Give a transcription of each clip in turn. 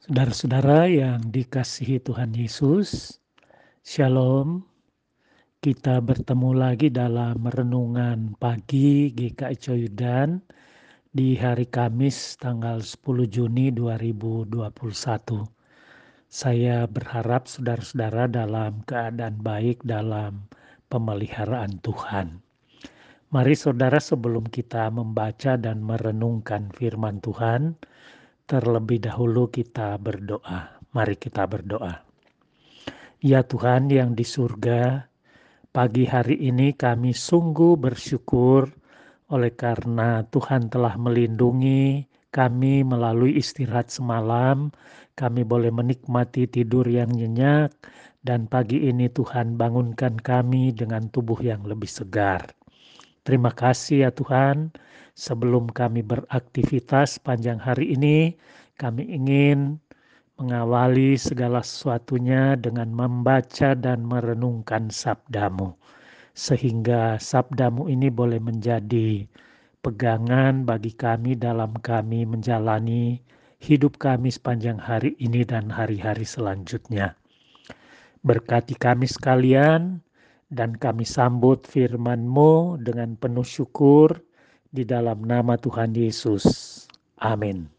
Saudara-saudara yang dikasihi Tuhan Yesus, Shalom. Kita bertemu lagi dalam renungan pagi GKI Coyudan di hari Kamis tanggal 10 Juni 2021. Saya berharap saudara-saudara dalam keadaan baik dalam pemeliharaan Tuhan. Mari saudara sebelum kita membaca dan merenungkan firman Tuhan, terlebih dahulu kita berdoa. Mari kita berdoa. Ya Tuhan yang di surga, pagi hari ini kami sungguh bersyukur oleh karena Tuhan telah melindungi kami melalui istirahat semalam. Kami boleh menikmati tidur yang nyenyak, dan pagi ini Tuhan bangunkan kami dengan tubuh yang lebih segar. Terima kasih ya Tuhan. Sebelum kami beraktivitas panjang hari ini, kami ingin mengawali segala sesuatunya dengan membaca dan merenungkan sabdamu. Sehingga sabdamu ini boleh menjadi pegangan bagi kami dalam kami menjalani hidup kami sepanjang hari ini dan hari-hari selanjutnya. Berkati kami sekalian, dan kami sambut firman-Mu dengan penuh syukur di dalam nama Tuhan Yesus. Amin.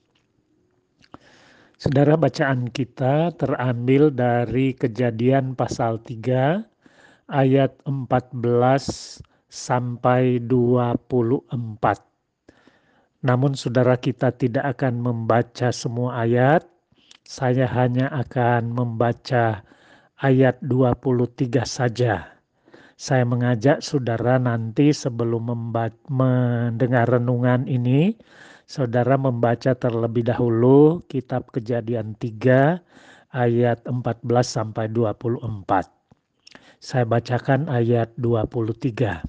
Saudara bacaan kita terambil dari kejadian pasal 3 ayat 14 sampai 24. Namun saudara kita tidak akan membaca semua ayat, saya hanya akan membaca ayat 23 saja saya mengajak saudara nanti sebelum mendengar renungan ini, saudara membaca terlebih dahulu kitab Kejadian 3 ayat 14 sampai 24. Saya bacakan ayat 23.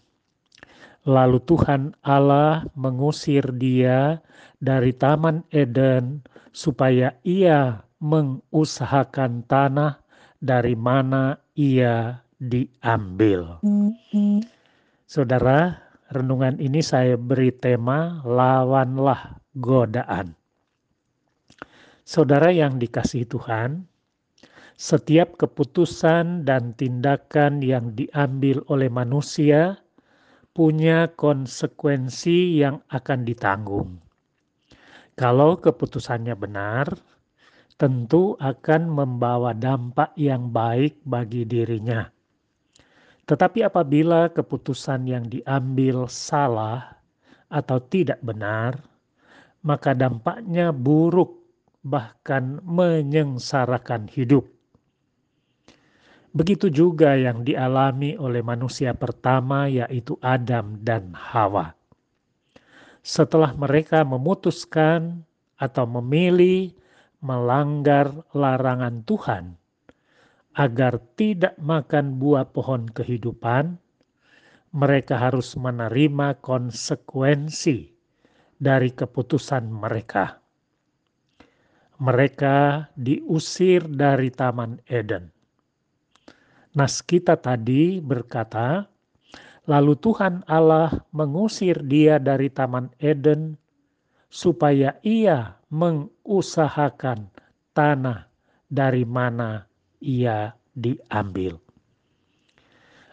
Lalu Tuhan Allah mengusir dia dari Taman Eden supaya ia mengusahakan tanah dari mana ia diambil. Saudara, renungan ini saya beri tema lawanlah godaan. Saudara yang dikasihi Tuhan, setiap keputusan dan tindakan yang diambil oleh manusia punya konsekuensi yang akan ditanggung. Kalau keputusannya benar, tentu akan membawa dampak yang baik bagi dirinya tetapi apabila keputusan yang diambil salah atau tidak benar, maka dampaknya buruk, bahkan menyengsarakan hidup. Begitu juga yang dialami oleh manusia pertama, yaitu Adam dan Hawa. Setelah mereka memutuskan atau memilih melanggar larangan Tuhan, agar tidak makan buah pohon kehidupan, mereka harus menerima konsekuensi dari keputusan mereka. Mereka diusir dari Taman Eden. Nas kita tadi berkata, lalu Tuhan Allah mengusir dia dari Taman Eden supaya ia mengusahakan tanah dari mana ia diambil.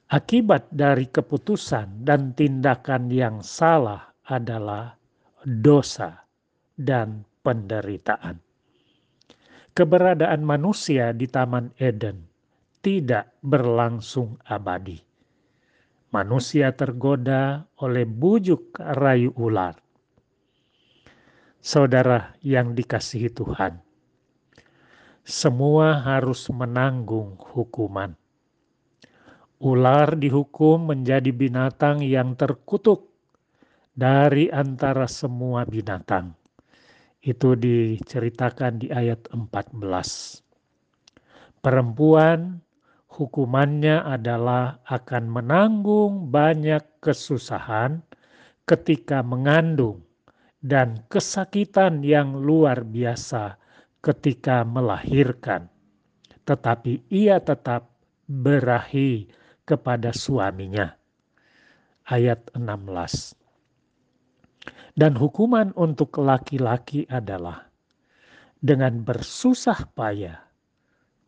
Akibat dari keputusan dan tindakan yang salah adalah dosa dan penderitaan. Keberadaan manusia di Taman Eden tidak berlangsung abadi. Manusia tergoda oleh bujuk rayu ular. Saudara yang dikasihi Tuhan, semua harus menanggung hukuman. Ular dihukum menjadi binatang yang terkutuk dari antara semua binatang. Itu diceritakan di ayat 14. Perempuan hukumannya adalah akan menanggung banyak kesusahan ketika mengandung dan kesakitan yang luar biasa ketika melahirkan, tetapi ia tetap berahi kepada suaminya. Ayat 16. Dan hukuman untuk laki-laki adalah dengan bersusah payah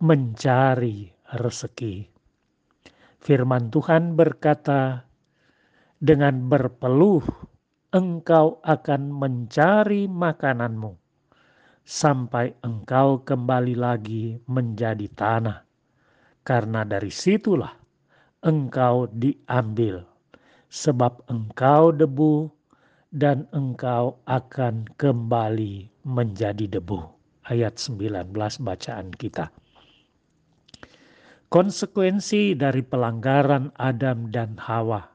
mencari rezeki. Firman Tuhan berkata, "Dengan berpeluh engkau akan mencari makananmu sampai engkau kembali lagi menjadi tanah, karena dari situlah engkau diambil, sebab engkau debu dan engkau akan kembali menjadi debu." Ayat 19 bacaan kita. Konsekuensi dari pelanggaran Adam dan Hawa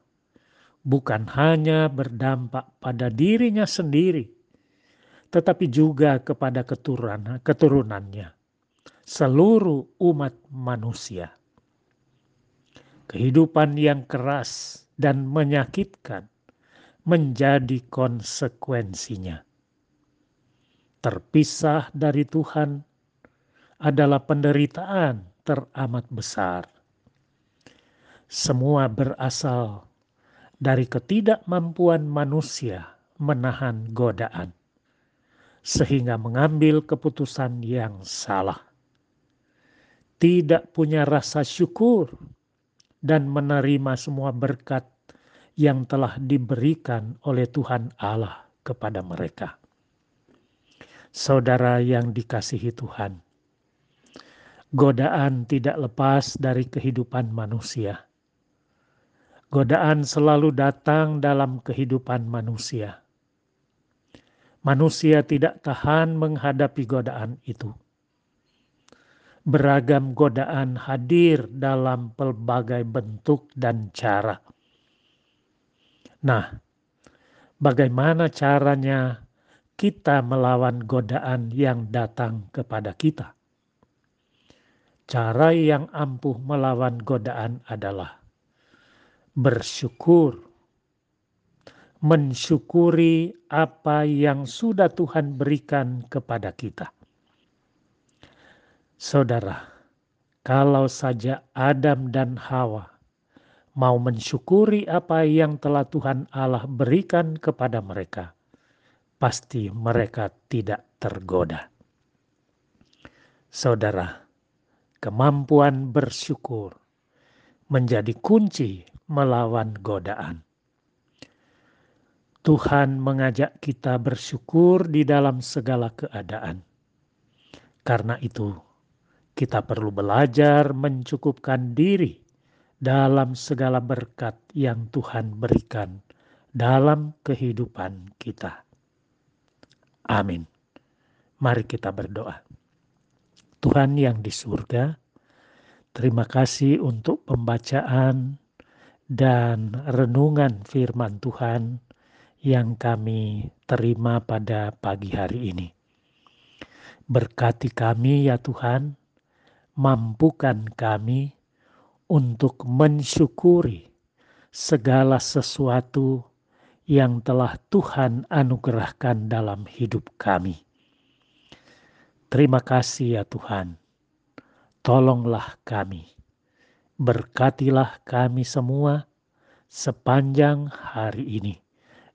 bukan hanya berdampak pada dirinya sendiri, tetapi juga kepada keturunan, keturunannya, seluruh umat manusia. Kehidupan yang keras dan menyakitkan menjadi konsekuensinya. Terpisah dari Tuhan adalah penderitaan teramat besar. Semua berasal dari ketidakmampuan manusia menahan godaan, sehingga mengambil keputusan yang salah. Tidak punya rasa syukur dan menerima semua berkat yang telah diberikan oleh Tuhan Allah kepada mereka. Saudara yang dikasihi Tuhan, godaan tidak lepas dari kehidupan manusia. Godaan selalu datang dalam kehidupan manusia. Manusia tidak tahan menghadapi godaan itu. Beragam godaan hadir dalam pelbagai bentuk dan cara. Nah, bagaimana caranya kita melawan godaan yang datang kepada kita? Cara yang ampuh melawan godaan adalah bersyukur, mensyukuri apa yang sudah Tuhan berikan kepada kita. Saudara, kalau saja Adam dan Hawa mau mensyukuri apa yang telah Tuhan Allah berikan kepada mereka, pasti mereka tidak tergoda. Saudara, kemampuan bersyukur menjadi kunci melawan godaan. Tuhan mengajak kita bersyukur di dalam segala keadaan. Karena itu, kita perlu belajar mencukupkan diri dalam segala berkat yang Tuhan berikan dalam kehidupan kita. Amin. Mari kita berdoa. Tuhan yang di surga, terima kasih untuk pembacaan dan renungan firman Tuhan yang kami terima pada pagi hari ini. Berkati kami ya Tuhan, mampukan kami untuk mensyukuri segala sesuatu yang telah Tuhan anugerahkan dalam hidup kami. Terima kasih ya Tuhan. Tolonglah kami. Berkatilah kami semua sepanjang hari ini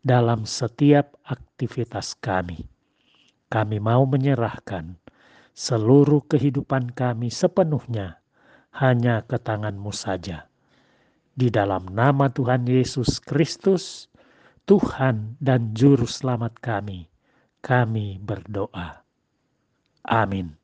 dalam setiap aktivitas kami. Kami mau menyerahkan seluruh kehidupan kami sepenuhnya hanya ke tanganmu saja. Di dalam nama Tuhan Yesus Kristus, Tuhan dan Juru Selamat kami, kami berdoa. Amin.